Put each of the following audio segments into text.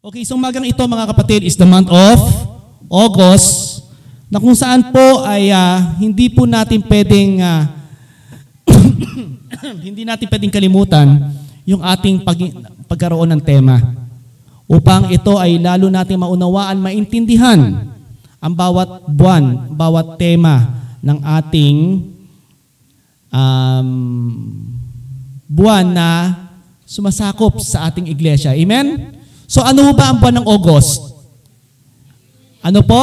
Okay, so magang ito mga kapatid is the month of August na kung saan po ay ah, hindi po natin pwedeng ah, hindi natin pwedeng kalimutan yung ating pag- pagkaroon ng tema upang ito ay lalo nating maunawaan, maintindihan ang bawat buwan, bawat tema ng ating um, buwan na sumasakop sa ating iglesia. Amen? So ano ba ang buwan ng August? Ano po?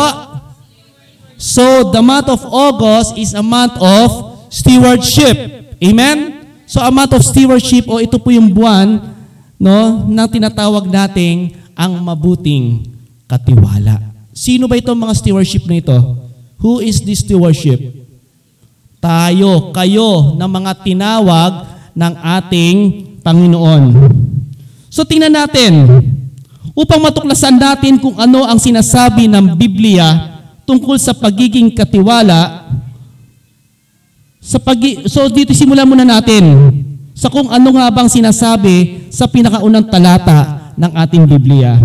So the month of August is a month of stewardship. Amen? So a month of stewardship o ito po yung buwan no na tinatawag nating ang mabuting katiwala. Sino ba itong mga stewardship na ito? Who is this stewardship? Tayo, kayo ng mga tinawag ng ating Panginoon. So tingnan natin, upang matuklasan natin kung ano ang sinasabi ng Biblia tungkol sa pagiging katiwala, sa pagi so dito simulan muna natin sa kung ano nga bang sinasabi sa pinakaunang talata ng ating Biblia.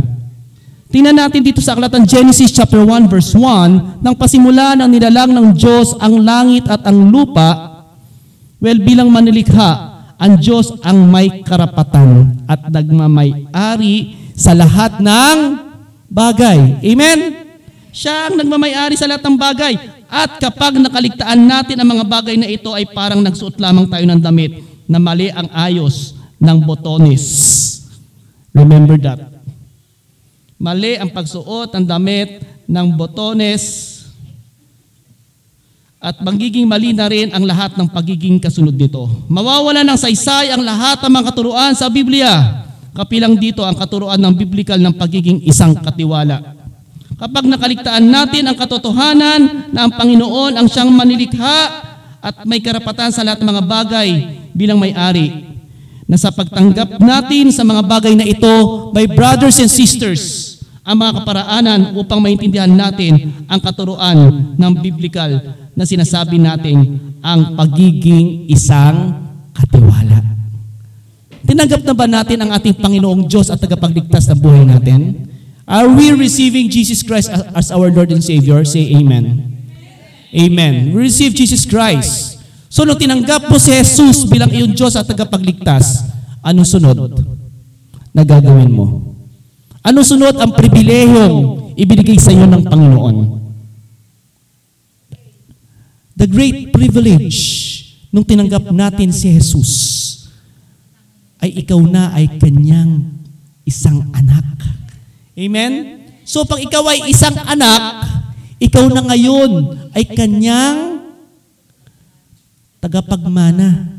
Tingnan natin dito sa aklatan Genesis chapter 1 verse 1, nang pasimula ng nilalang ng Diyos ang langit at ang lupa, well bilang manilikha, ang Diyos ang may karapatan at nagmamay-ari sa lahat ng bagay. Amen? Siya ang nagmamay-ari sa lahat ng bagay. At kapag nakaligtaan natin ang mga bagay na ito ay parang nagsuot lamang tayo ng damit na mali ang ayos ng botones. Remember that. Mali ang pagsuot ng damit ng botones at magiging mali na rin ang lahat ng pagiging kasunod nito. Mawawala ng saysay ang lahat ng mga katuruan sa Biblia. Kapilang dito ang katuruan ng biblikal ng pagiging isang katiwala. Kapag nakaligtaan natin ang katotohanan na ang Panginoon ang siyang manilikha at may karapatan sa lahat ng mga bagay bilang may-ari, na sa pagtanggap natin sa mga bagay na ito, by brothers and sisters, ang mga kaparaanan upang maintindihan natin ang katuruan ng biblikal na sinasabi natin ang pagiging isang katiwala. Tinanggap na ba natin ang ating Panginoong Diyos at tagapagligtas na buhay natin? Are we receiving Jesus Christ as- our Lord and Savior? Say Amen. Amen. We receive Jesus Christ. So nung tinanggap mo si Jesus bilang iyong Diyos at tagapagligtas, anong sunod na gagawin mo? Anong sunod ang pribilehiyong ibinigay sa iyo ng Panginoon? The great privilege nung tinanggap natin si Jesus ay ikaw na ay kanyang isang anak. Amen? So pag ikaw ay isang anak, ikaw na ngayon ay kanyang tagapagmana.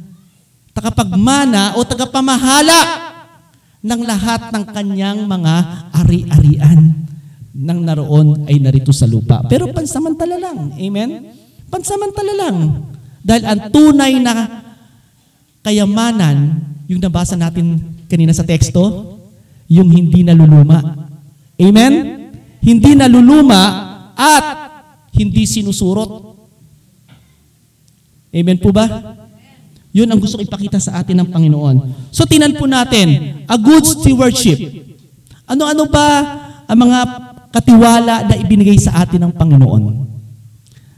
Tagapagmana o tagapamahala ng lahat ng kanyang mga ari-arian nang naroon ay narito sa lupa. Pero pansamantala lang. Amen? Pansamantala lang. Dahil ang tunay na kayamanan, yung nabasa natin kanina sa teksto, yung hindi naluluma. Amen? Hindi naluluma at hindi sinusurot. Amen po ba? Yun ang gusto ipakita sa atin ng Panginoon. So tinan po natin, a good stewardship. Ano-ano ba ang mga katiwala na ibinigay sa atin ng Panginoon?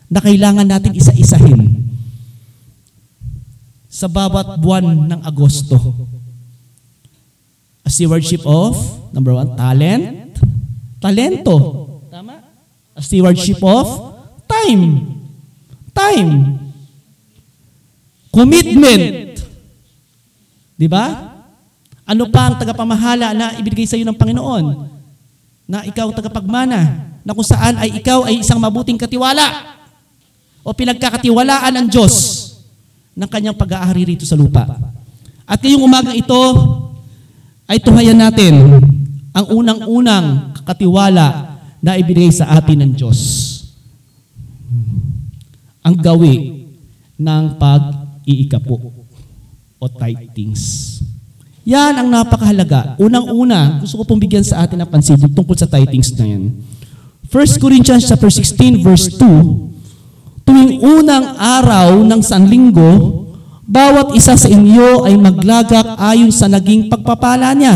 Na kailangan natin isa-isahin sa bawat buwan ng Agosto. A stewardship of, number one, talent. Talento. Tama? A stewardship of time. Time. Commitment. Di ba? Ano pa ang tagapamahala na ibigay sa iyo ng Panginoon? Na ikaw tagapagmana, na kung saan ay ikaw ay isang mabuting katiwala o pinagkakatiwalaan ng Diyos ng kanyang pag-aari rito sa lupa. At ngayong umagang ito ay tuhayan natin ang unang-unang katiwala na ibigay sa atin ng Diyos. Ang gawi ng pag-iikapo o tithings. Yan ang napakahalaga. Unang-una, gusto ko pong bigyan sa atin ng pansin tungkol sa tithings na yan. 1 Corinthians chapter 16 verse 2, tuwing unang araw ng sanlinggo, bawat isa sa inyo ay maglagak ayon sa naging pagpapala niya.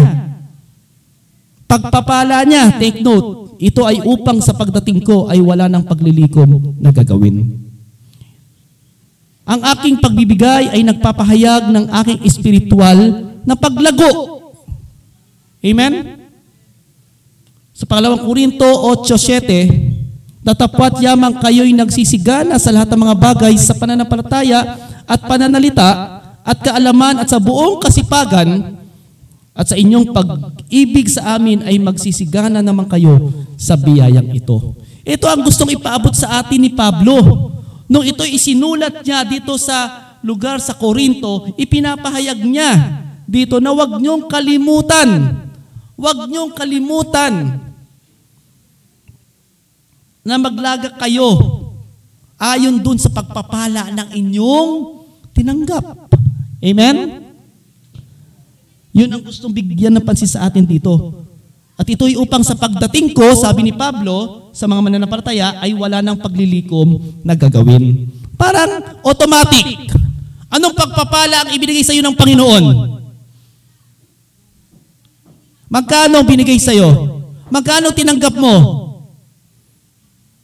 Pagpapala niya, take note, ito ay upang sa pagdating ko ay wala ng paglilikom na gagawin. Ang aking pagbibigay ay nagpapahayag ng aking espiritual na paglago. Amen? Sa pangalawang Korinto 8.7, Datapwat yamang kayo'y nagsisigana sa lahat ng mga bagay sa pananampalataya at pananalita at kaalaman at sa buong kasipagan at sa inyong pag-ibig sa amin ay magsisigana naman kayo sa biyayang ito. Ito ang gustong ipaabot sa atin ni Pablo. Nung ito isinulat niya dito sa lugar sa Korinto, ipinapahayag niya dito na huwag niyong kalimutan. Huwag niyong kalimutan na maglaga kayo ayon dun sa pagpapala ng inyong tinanggap. Amen? Yun ang gustong bigyan ng pansin sa atin dito. At ito'y upang sa pagdating ko, sabi ni Pablo, sa mga mananampalataya, ay wala ng paglilikom na gagawin. Parang automatic. Anong pagpapala ang ibinigay sa iyo ng Panginoon? Magkano binigay sa iyo? Magkano tinanggap mo?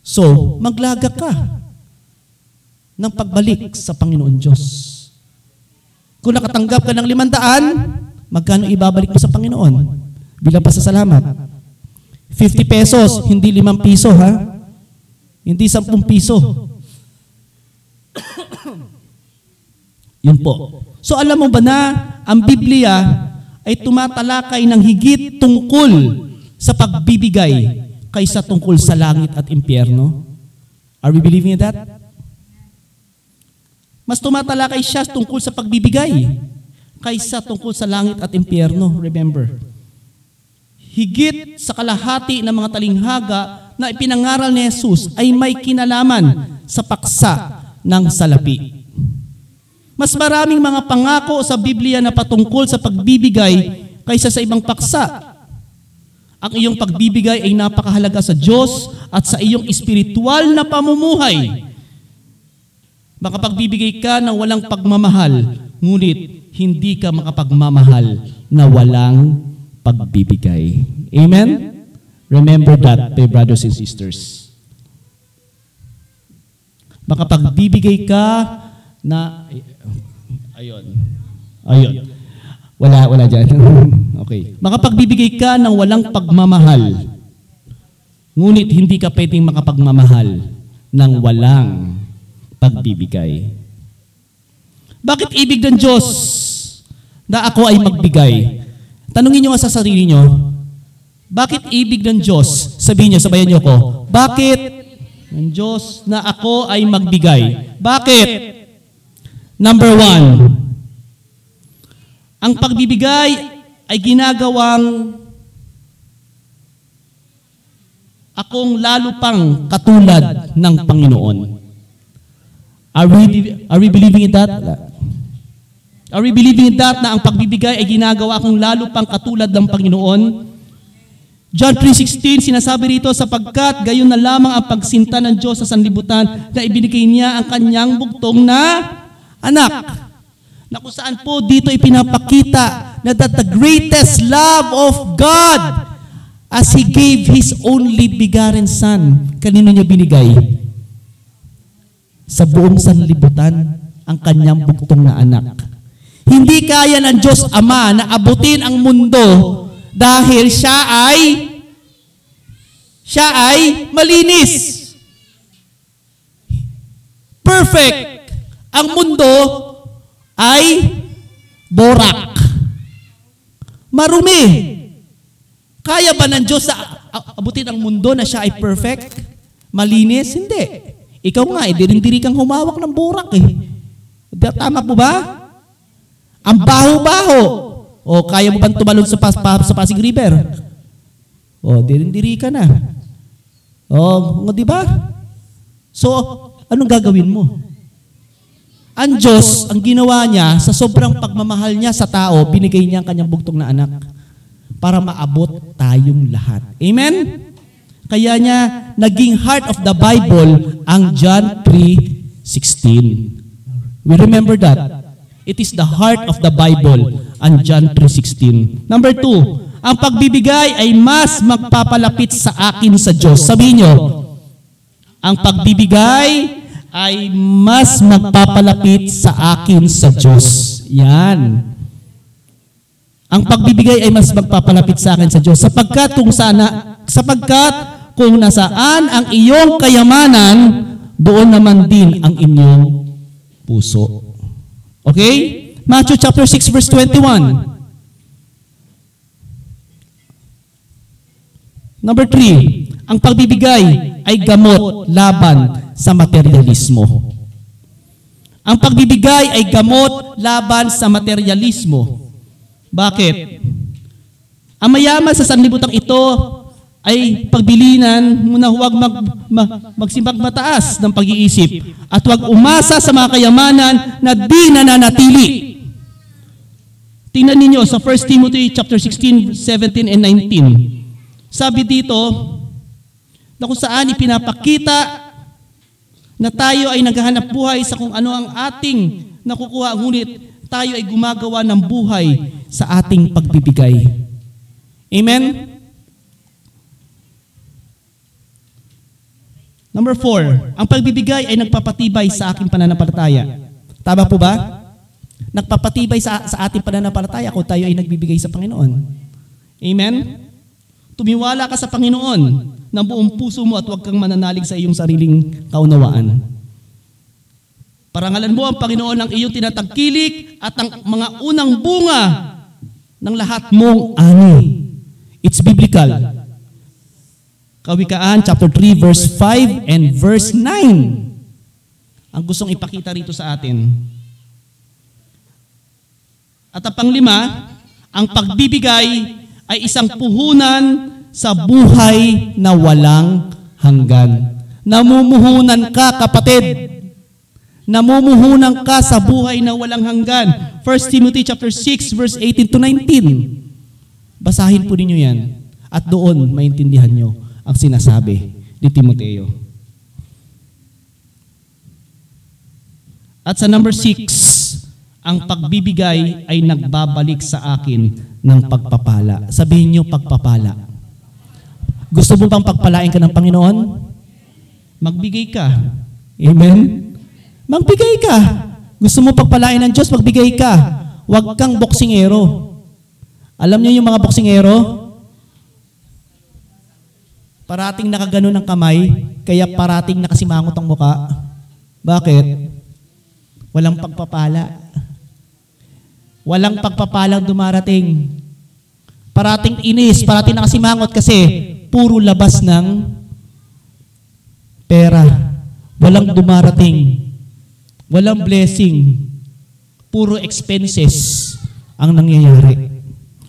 So, maglaga ka ng pagbalik sa Panginoon Diyos. Kung nakatanggap ka ng limandaan, magkano ibabalik mo sa Panginoon? Bilang pasasalamat. 50 pesos, hindi 5 piso ha? Hindi 10 piso. Yun po. So alam mo ba na ang Biblia ay tumatalakay ng higit tungkol sa pagbibigay kaysa tungkol sa langit at impyerno? Are we believing in that? Mas tumatalakay siya tungkol sa pagbibigay kaysa tungkol sa langit at impyerno. Remember. Higit sa kalahati ng mga talinghaga na ipinangaral ni Jesus ay may kinalaman sa paksa ng salapi. Mas maraming mga pangako sa Biblia na patungkol sa pagbibigay kaysa sa ibang paksa. Ang iyong pagbibigay ay napakahalaga sa Diyos at sa iyong espiritual na pamumuhay. Makapagbibigay ka ng walang pagmamahal, ngunit hindi ka makapagmamahal na walang pagbibigay. Amen? Remember that, my brothers and sisters. Makapagbibigay ka na ayun. Ayun. Wala wala diyan. okay. Makapagbibigay ka ng walang pagmamahal. Ngunit hindi ka pwedeng makapagmamahal ng walang pagbibigay. Bakit ibig ng Diyos na ako ay magbigay? Tanungin niyo nga sa sarili niyo, bakit ibig ng Diyos? Sabihin niyo, sabayan niyo ko, bakit ng Diyos na ako ay magbigay? Bakit? Number one, ang pagbibigay ay ginagawang akong lalo pang katulad ng Panginoon. Are we, are we believing in that? Are we believing in that na ang pagbibigay ay ginagawa akong lalo pang katulad ng Panginoon? John 3.16, sinasabi rito, sapagkat gayon na lamang ang pagsinta ng Diyos sa sanlibutan na ibinigay niya ang kanyang bugtong na anak. Na kung saan po dito ipinapakita na that the greatest love of God as He gave His only begotten Son. Kanino niya binigay? Sa buong sanlibutan, ang kanyang bugtong na anak. Hindi kaya ng Diyos Ama na abutin ang mundo dahil siya ay siya ay malinis. Perfect. Ang mundo ay borak. Marumi. Kaya ba ng Diyos sa abutin ang mundo na siya ay perfect? Malinis? Hindi. Ikaw nga, eh, diri kang humawak ng borak eh. Tama po ba? Ang baho-baho. O kaya mo bang tumalon sa, pas, pa, sa Pasig River? O, dirin-diri ka na. O, di ba? So, anong gagawin mo? Ang Diyos, ang ginawa niya, sa sobrang pagmamahal niya sa tao, binigay niya ang kanyang bugtong na anak para maabot tayong lahat. Amen? Kaya niya, naging heart of the Bible ang John 3.16. We remember that. It is the heart of the Bible ang John 3.16. Number two, Ang pagbibigay ay mas magpapalapit sa akin sa Diyos. Sabihin nyo, ang pagbibigay ay mas magpapalapit sa akin sa Diyos. Yan. Ang pagbibigay ay mas magpapalapit sa akin sa Diyos sapagkat kung sana sapagkat kung nasaan ang iyong kayamanan, doon naman din ang inyong puso. Okay? Matthew chapter 6 verse 21. Number 3, ang pagbibigay ay gamot laban sa materialismo. Ang pagbibigay ay gamot laban sa materialismo. Bakit? Ang mayaman sa sanlibutan ito ay pagbilinan muna huwag mag, ma, magsimbang mataas ng pag-iisip at huwag umasa sa mga kayamanan na di nananatili. Tingnan ninyo sa 1 Timothy chapter 16, 17 and 19. Sabi dito, na kung saan ipinapakita na tayo ay naghahanap buhay sa kung ano ang ating nakukuha, ngunit tayo ay gumagawa ng buhay sa ating pagbibigay. Amen? Number four, ang pagbibigay ay nagpapatibay sa aking pananampalataya. Tama po ba? Nagpapatibay sa, sa ating pananampalataya kung tayo ay nagbibigay sa Panginoon. Amen? Tumiwala ka sa Panginoon ng buong puso mo at huwag kang mananalig sa iyong sariling kaunawaan. Parangalan mo ang Panginoon ng iyong tinatangkilik at ang mga unang bunga ng lahat mong ani. It's biblical. Kawikaan chapter 3 verse 5 and verse 9. Ang gustong ipakita rito sa atin. At ang panglima, ang pagbibigay ay isang puhunan sa buhay na walang hanggan. Namumuhunan ka, kapatid. Namumuhunan ka sa buhay na walang hanggan. 1 Timothy chapter 6 verse 18 to 19. Basahin po ninyo yan. At doon maintindihan nyo ang sinasabi ni Timoteo. At sa number 6, ang pagbibigay ay nagbabalik sa akin ng pagpapala. Sabihin nyo pagpapala. Gusto mo bang pagpalain ka ng Panginoon? Magbigay ka. Amen? Magbigay ka. Gusto mo pagpalain ng Diyos, magbigay ka. Huwag kang boksingero. Alam niyo yung mga boksingero? Parating nakagano ng kamay, kaya parating nakasimangot ang muka. Bakit? Walang pagpapala. Walang pagpapalang dumarating. Parating inis, parating nakasimangot kasi puro labas ng pera. Walang dumarating. Walang blessing. Puro expenses ang nangyayari.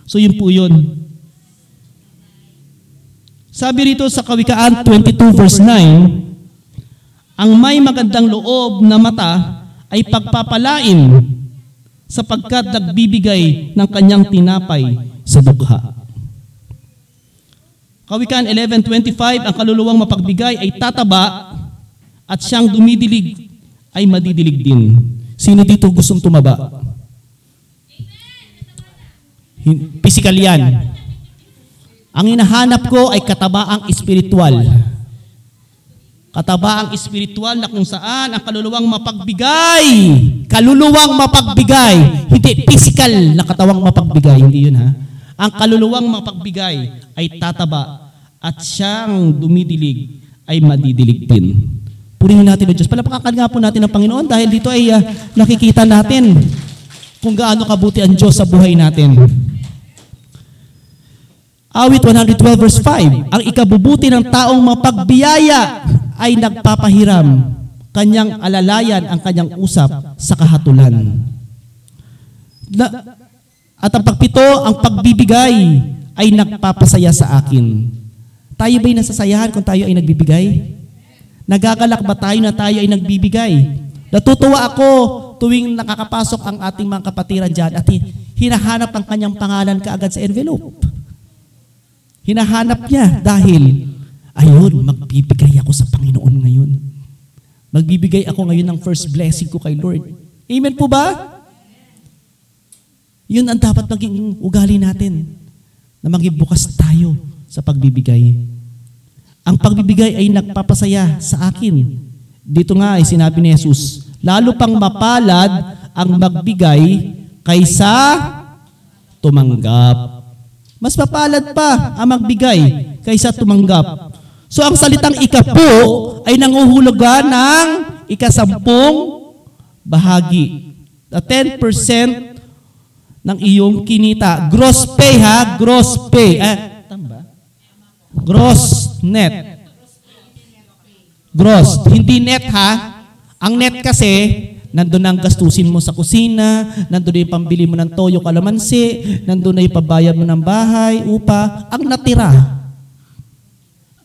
So yun po yun. Sabi rito sa Kawikaan 22 verse 9, ang may magandang loob na mata ay pagpapalain sapagkat nagbibigay ng kanyang tinapay sa dukha. Kawikaan 11.25, ang kaluluwang mapagbigay ay tataba at siyang dumidilig ay madidilig din. Sino dito gustong tumaba? Physical yan. Ang hinahanap ko ay katabaang espiritual. Katabaang espiritual na kung saan ang kaluluwang mapagbigay. Kaluluwang mapagbigay. Hindi physical na katawang mapagbigay. Hindi yun ha. Ang kaluluwang mapagbigay ay tataba at siyang dumidilig ay madidilig din. Purihin natin ang Diyos. Palapakan nga po natin ang Panginoon dahil dito ay ah, nakikita natin kung gaano kabuti ang Diyos sa buhay natin. Awit 112 verse 5, Ang ikabubuti ng taong mapagbiyaya ay nagpapahiram. Kanyang alalayan ang kanyang usap sa kahatulan. Na- at ang pagpito, ang pagbibigay ay nagpapasaya sa akin. Tayo ba'y nasasayahan kung tayo ay nagbibigay? Nagagalak ba tayo na tayo ay nagbibigay? Natutuwa ako tuwing nakakapasok ang ating mga kapatiran dyan at hi- hinahanap ang kanyang pangalan kaagad sa envelope. Hinahanap niya dahil, ayun, magbibigay ako sa Panginoon ngayon. Magbibigay ako ngayon ng first blessing ko kay Lord. Amen po ba? Yun ang dapat maging ugali natin. na maging bukas tayo sa pagbibigay. Ang pagbibigay ay nagpapasaya sa akin. Dito nga ay sinabi ni Jesus, lalo pang mapalad ang magbigay kaysa tumanggap. Mas mapalad pa ang magbigay kaysa tumanggap. So ang salitang ikapo ay nanguhulugan ng ikasampung bahagi. The 10% ng iyong kinita. Gross pay ha, gross pay. Eh, tama ba? Gross net. Gross, hindi net ha. Ang net kasi, nandun ang gastusin mo sa kusina, nandun yung pambili mo ng toyo kalamansi, nandun na yung pabayad mo ng bahay, upa. Ang natira,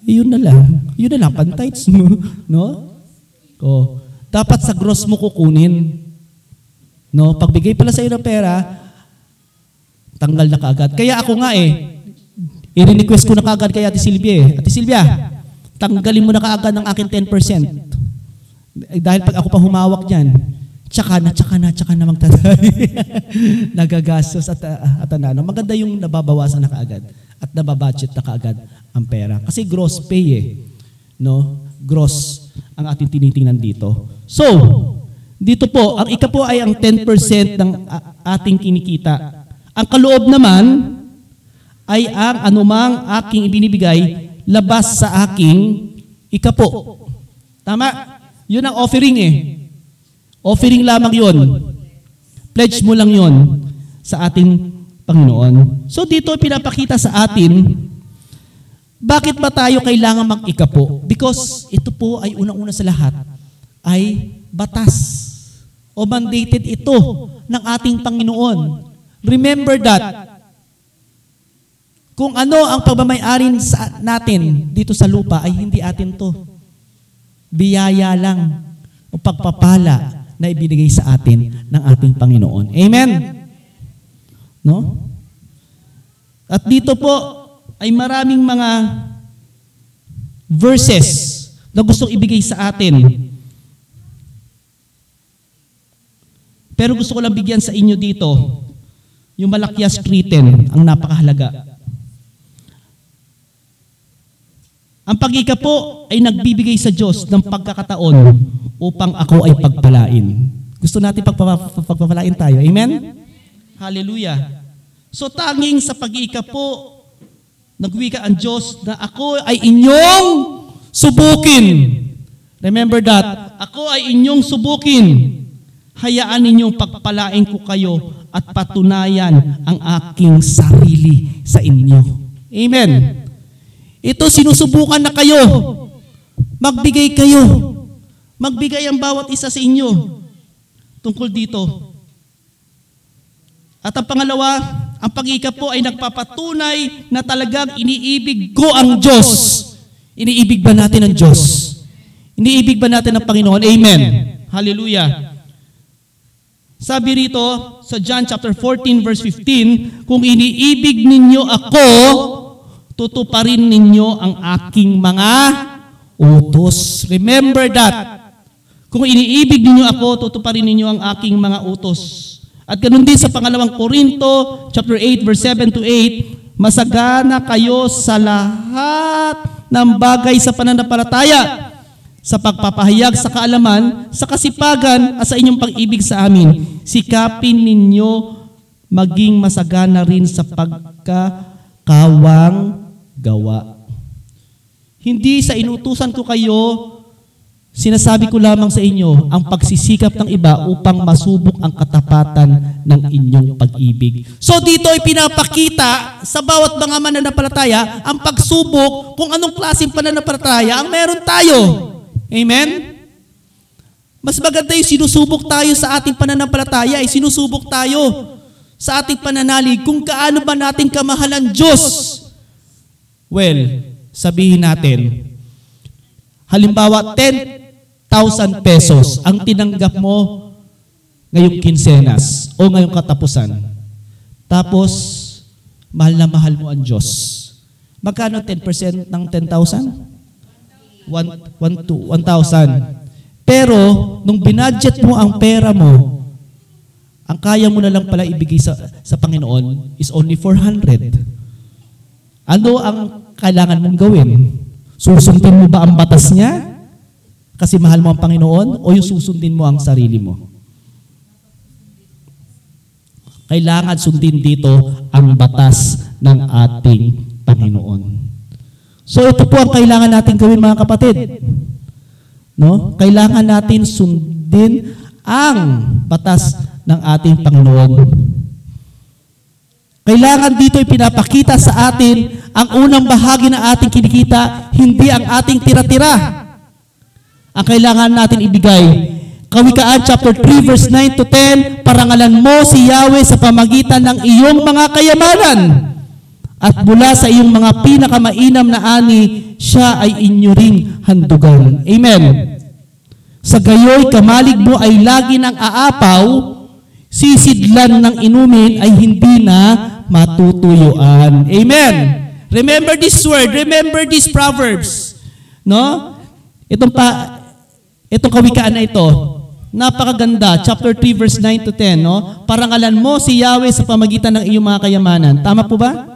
yun na lang. Yun na lang, pantights mo. No? O, dapat sa gross mo kukunin. No? Pagbigay pala sa iyo ng pera, tanggal na kaagad. Kaya ako nga eh, i-request ko na kaagad kay Ate Silvia eh. Ate Silvia, tanggalin mo na kaagad ng akin 10%. Eh, Dahil pag ako pa humawak dyan, tsaka na, tsaka na, tsaka na magtatay. Nagagastos at, at ano. Maganda yung nababawasan na kaagad at nababudget na kaagad ang pera. Kasi gross pay eh. No? Gross ang ating tinitingnan dito. So, dito po, ang ika po ay ang 10% ng ating kinikita. Ang kaloob naman ay ang anumang aking ibinibigay labas sa aking ikapo. Tama? Yun ang offering eh. Offering lamang yun. Pledge mo lang yun sa ating Panginoon. So dito pinapakita sa atin, bakit ba tayo kailangan mag-ikapo? Because ito po ay unang-una sa lahat, ay batas o mandated ito ng ating Panginoon. Remember that. Kung ano ang pagmamayari sa natin dito sa lupa ay hindi atin to. Biyaya lang o pagpapala na ibinigay sa atin ng ating Panginoon. Amen? No? At dito po ay maraming mga verses na gustong ibigay sa atin. Pero gusto ko lang bigyan sa inyo dito yung Malakias 3.10, ang napakahalaga. Ang pagika po ay nagbibigay sa Diyos ng pagkakataon upang ako ay pagpalain. Gusto natin pagpapa- pagpapalain tayo. Amen? Hallelujah. So tanging sa pag-iika po, nagwika ang Diyos na ako ay inyong subukin. Remember that. Ako ay inyong subukin. Hayaan ninyong pagpalain ko kayo at patunayan ang aking sarili sa inyo. Amen. Ito sinusubukan na kayo. Magbigay kayo. Magbigay ang bawat isa sa inyo tungkol dito. At ang pangalawa, ang pag-iika po ay nagpapatunay na talagang iniibig ko ang Diyos. Iniibig ba natin ang Diyos? Iniibig ba natin ang Panginoon? Amen. Hallelujah. Sabi rito sa John chapter 14 verse 15, kung iniibig ninyo ako, tutuparin ninyo ang aking mga utos. Remember that. Kung iniibig ninyo ako, tutuparin ninyo ang aking mga utos. At ganun din sa pangalawang Korinto, chapter 8, verse 7 to 8, masagana kayo sa lahat ng bagay sa pananampalataya, sa pagpapahayag sa kaalaman, sa kasipagan at sa inyong pag-ibig sa amin. Sikapin ninyo maging masagana rin sa pagkakawang gawa. Hindi sa inutusan ko kayo, sinasabi ko lamang sa inyo ang pagsisikap ng iba upang masubok ang katapatan ng inyong pag-ibig. So dito ay pinapakita sa bawat mga mananampalataya ang pagsubok kung anong klaseng pananampalataya ang meron tayo. Amen? Mas maganda yung sinusubok tayo sa ating pananampalataya, ay sinusubok tayo sa ating pananalig kung kaano ba natin kamahalan Diyos. Well, sabihin natin, halimbawa 10,000 pesos ang tinanggap mo ngayong kinsenas o ngayong katapusan. Tapos, mahal na mahal mo ang Diyos. Magkano 10% ng 10,000? 1,000. Pero, nung binadget mo ang pera mo, ang kaya mo na lang pala ibigay sa, sa Panginoon is only 400. Ano ang kailangan mong gawin? Susundin mo ba ang batas niya? Kasi mahal mo ang Panginoon? O yung susundin mo ang sarili mo? Kailangan sundin dito ang batas ng ating Panginoon. So ito po ang kailangan natin gawin mga kapatid. No? Kailangan natin sundin ang batas ng ating Panginoon. Kailangan dito ipinapakita sa atin ang unang bahagi ng ating kinikita, hindi ang ating tira-tira. Ang kailangan natin ibigay. Kawikaan chapter 3 verse 9 to 10, parangalan mo si Yahweh sa pamagitan ng iyong mga kayamanan. At mula sa iyong mga pinakamainam na ani, siya ay inyo ring handugan. Amen. Sa gayoy, kamalig mo ay lagi ng aapaw, sisidlan ng inumin ay hindi na matutuyuan. Amen. Remember this word, remember these proverbs. No? Itong pa itong kawikaan na ito, napakaganda. Chapter 3 verse 9 to 10, no? Parangalan mo si Yahweh sa pamagitan ng iyong mga kayamanan. Tama po ba?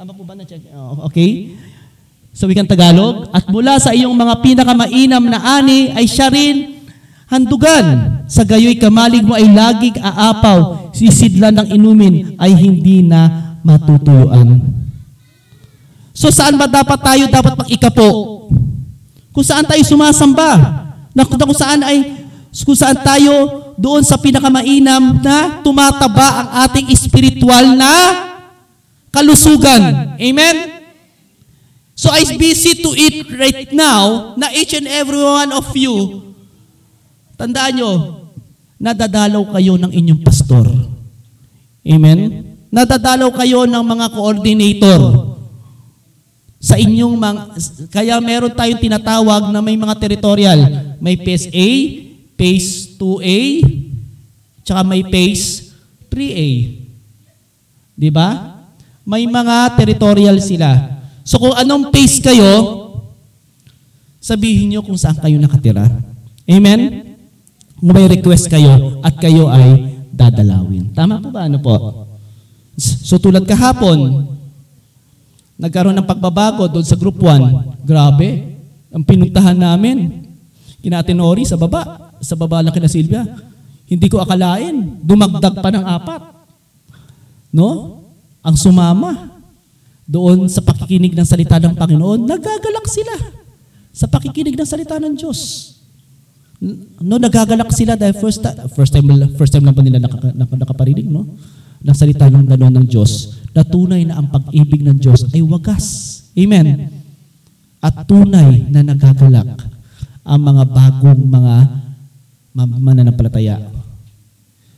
Tama po ba na check? Oh, okay. Sa wikang Tagalog, at mula sa iyong mga pinakamainam na ani ay siya rin handugan. Sa gayoy kamalig mo ay laging aapaw, sisidlan ng inumin ay hindi na matutuyuan. So saan ba dapat tayo dapat mag-ikapo? Kung saan tayo sumasamba? Na kung saan ay kung saan tayo doon sa pinakamainam na tumataba ang ating espiritual na kalusugan. Amen? So I busy to it right now na each and every one of you, tandaan nyo, nadadalaw kayo ng inyong pastor. Amen? Nadadalaw kayo ng mga coordinator sa inyong mga, kaya meron tayong tinatawag na may mga territorial. May phase A, phase 2A, tsaka may phase 3A. Di ba? May mga territorial sila. So kung anong phase kayo, sabihin nyo kung saan kayo nakatira. Amen? Kung may request kayo at kayo ay dadalawin. Tama po ba? Ano po? So tulad kahapon, nagkaroon ng pagbabago doon sa group 1. Grabe. Ang pinuntahan namin, kinatinori sa baba. Sa baba lang kina Silvia. Hindi ko akalain. Dumagdag pa ng apat. No? Ang sumama doon sa pakikinig ng salita ng Panginoon, nagagalak sila sa pakikinig ng salita ng Diyos. No, nagagalak sila dahil first, ta- first time first time lang pa nila nakaka, nak- nakaparinig no ng salita ng gano'n ng Diyos na tunay na ang pag-ibig ng Diyos ay wagas. Amen. At tunay na nagagalak ang mga bagong mga ma- mananampalataya.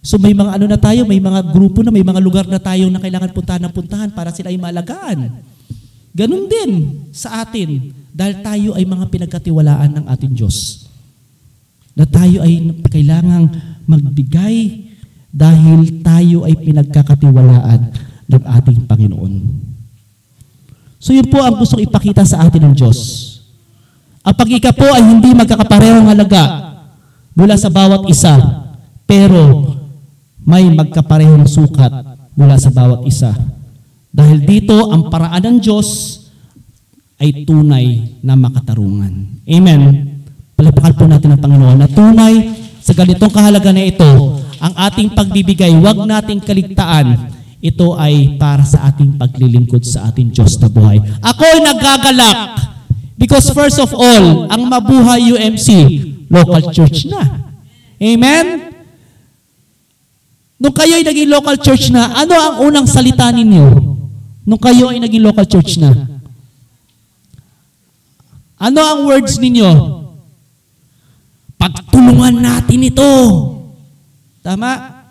So may mga ano na tayo, may mga grupo na, may mga lugar na tayo na kailangan puntahan ng puntahan para sila ay malagaan. Ganon din sa atin dahil tayo ay mga pinagkatiwalaan ng ating Diyos. Na tayo ay kailangang magbigay dahil tayo ay pinagkakatiwalaan ng ating Panginoon. So yun po ang gustong ipakita sa atin ng Diyos. Ang pag-ika po ay hindi magkakaparehong halaga mula sa bawat isa, pero may magkaparehong sukat mula sa bawat isa. Dahil dito, ang paraan ng Diyos ay tunay na makatarungan. Amen. Palapakan po natin ang Panginoon na tunay sa ganitong kahalaga na ito, ang ating pagbibigay, wag nating kaligtaan. Ito ay para sa ating paglilingkod sa ating Diyos na buhay. Ako ay nagagalak because first of all, ang Mabuhay UMC, local church na. Amen? Nung kayo ay naging local church na, ano ang unang salita ninyo? Nung kayo ay naging local church na? Ano ang words ninyo? Pagtulungan natin ito. Tama?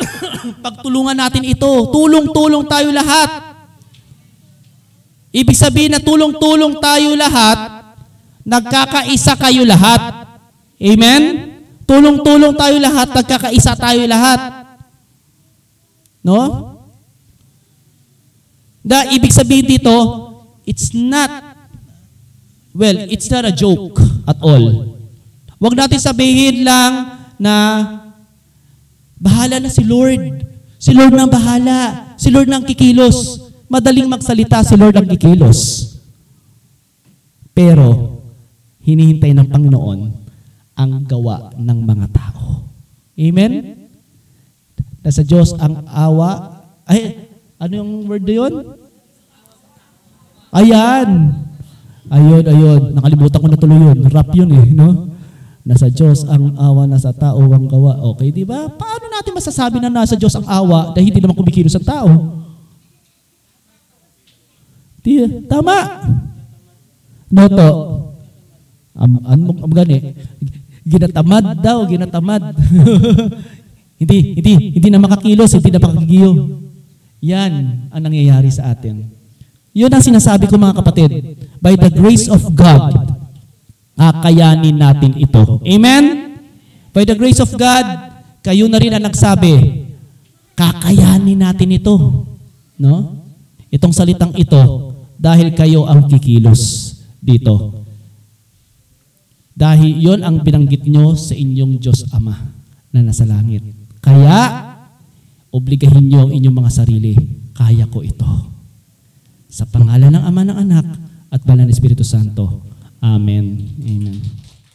Pagtulungan natin ito. Tulong-tulong tayo lahat. Ibig sabihin na tulong-tulong tayo lahat, nagkakaisa kayo lahat. Amen? Tulong-tulong tayo lahat, nagkakaisa tayo lahat. No? Da, ibig sabihin dito, it's not, well, it's not a joke at all. Huwag natin sabihin lang na bahala na si Lord. Si Lord na bahala. Si Lord ang kikilos. Madaling magsalita, si Lord ang kikilos. Pero, hinihintay ng Panginoon ang gawa ng mga tao. Amen? Nasa Diyos ang awa. Ay, ano yung word yun? Ayan. Ayun, ayun. Nakalimutan ko na tuloy yun. Rap yun eh, no? Nasa Diyos ang awa, nasa tao ang gawa. Okay, di ba? Paano natin masasabi na nasa Diyos ang awa dahil hindi naman kumikilos ang tao? Di, tama. Noto. Am, ano am gani? Ginatamad daw, ginatamad. hindi, hindi, hindi na makakilos, hindi na makakigiyo. Yan ang nangyayari sa atin. Yun ang sinasabi ko mga kapatid. By the grace of God, kakayanin natin ito. Amen? By the grace of God, kayo na rin ang nagsabi, kakayanin natin ito. No? Itong salitang ito, dahil kayo ang kikilos dito. Dahil yon ang binanggit nyo sa inyong Diyos Ama na nasa langit. Kaya, obligahin nyo ang inyong mga sarili. Kaya ko ito. Sa pangalan ng Ama ng Anak at Banal na Espiritu Santo. Amen.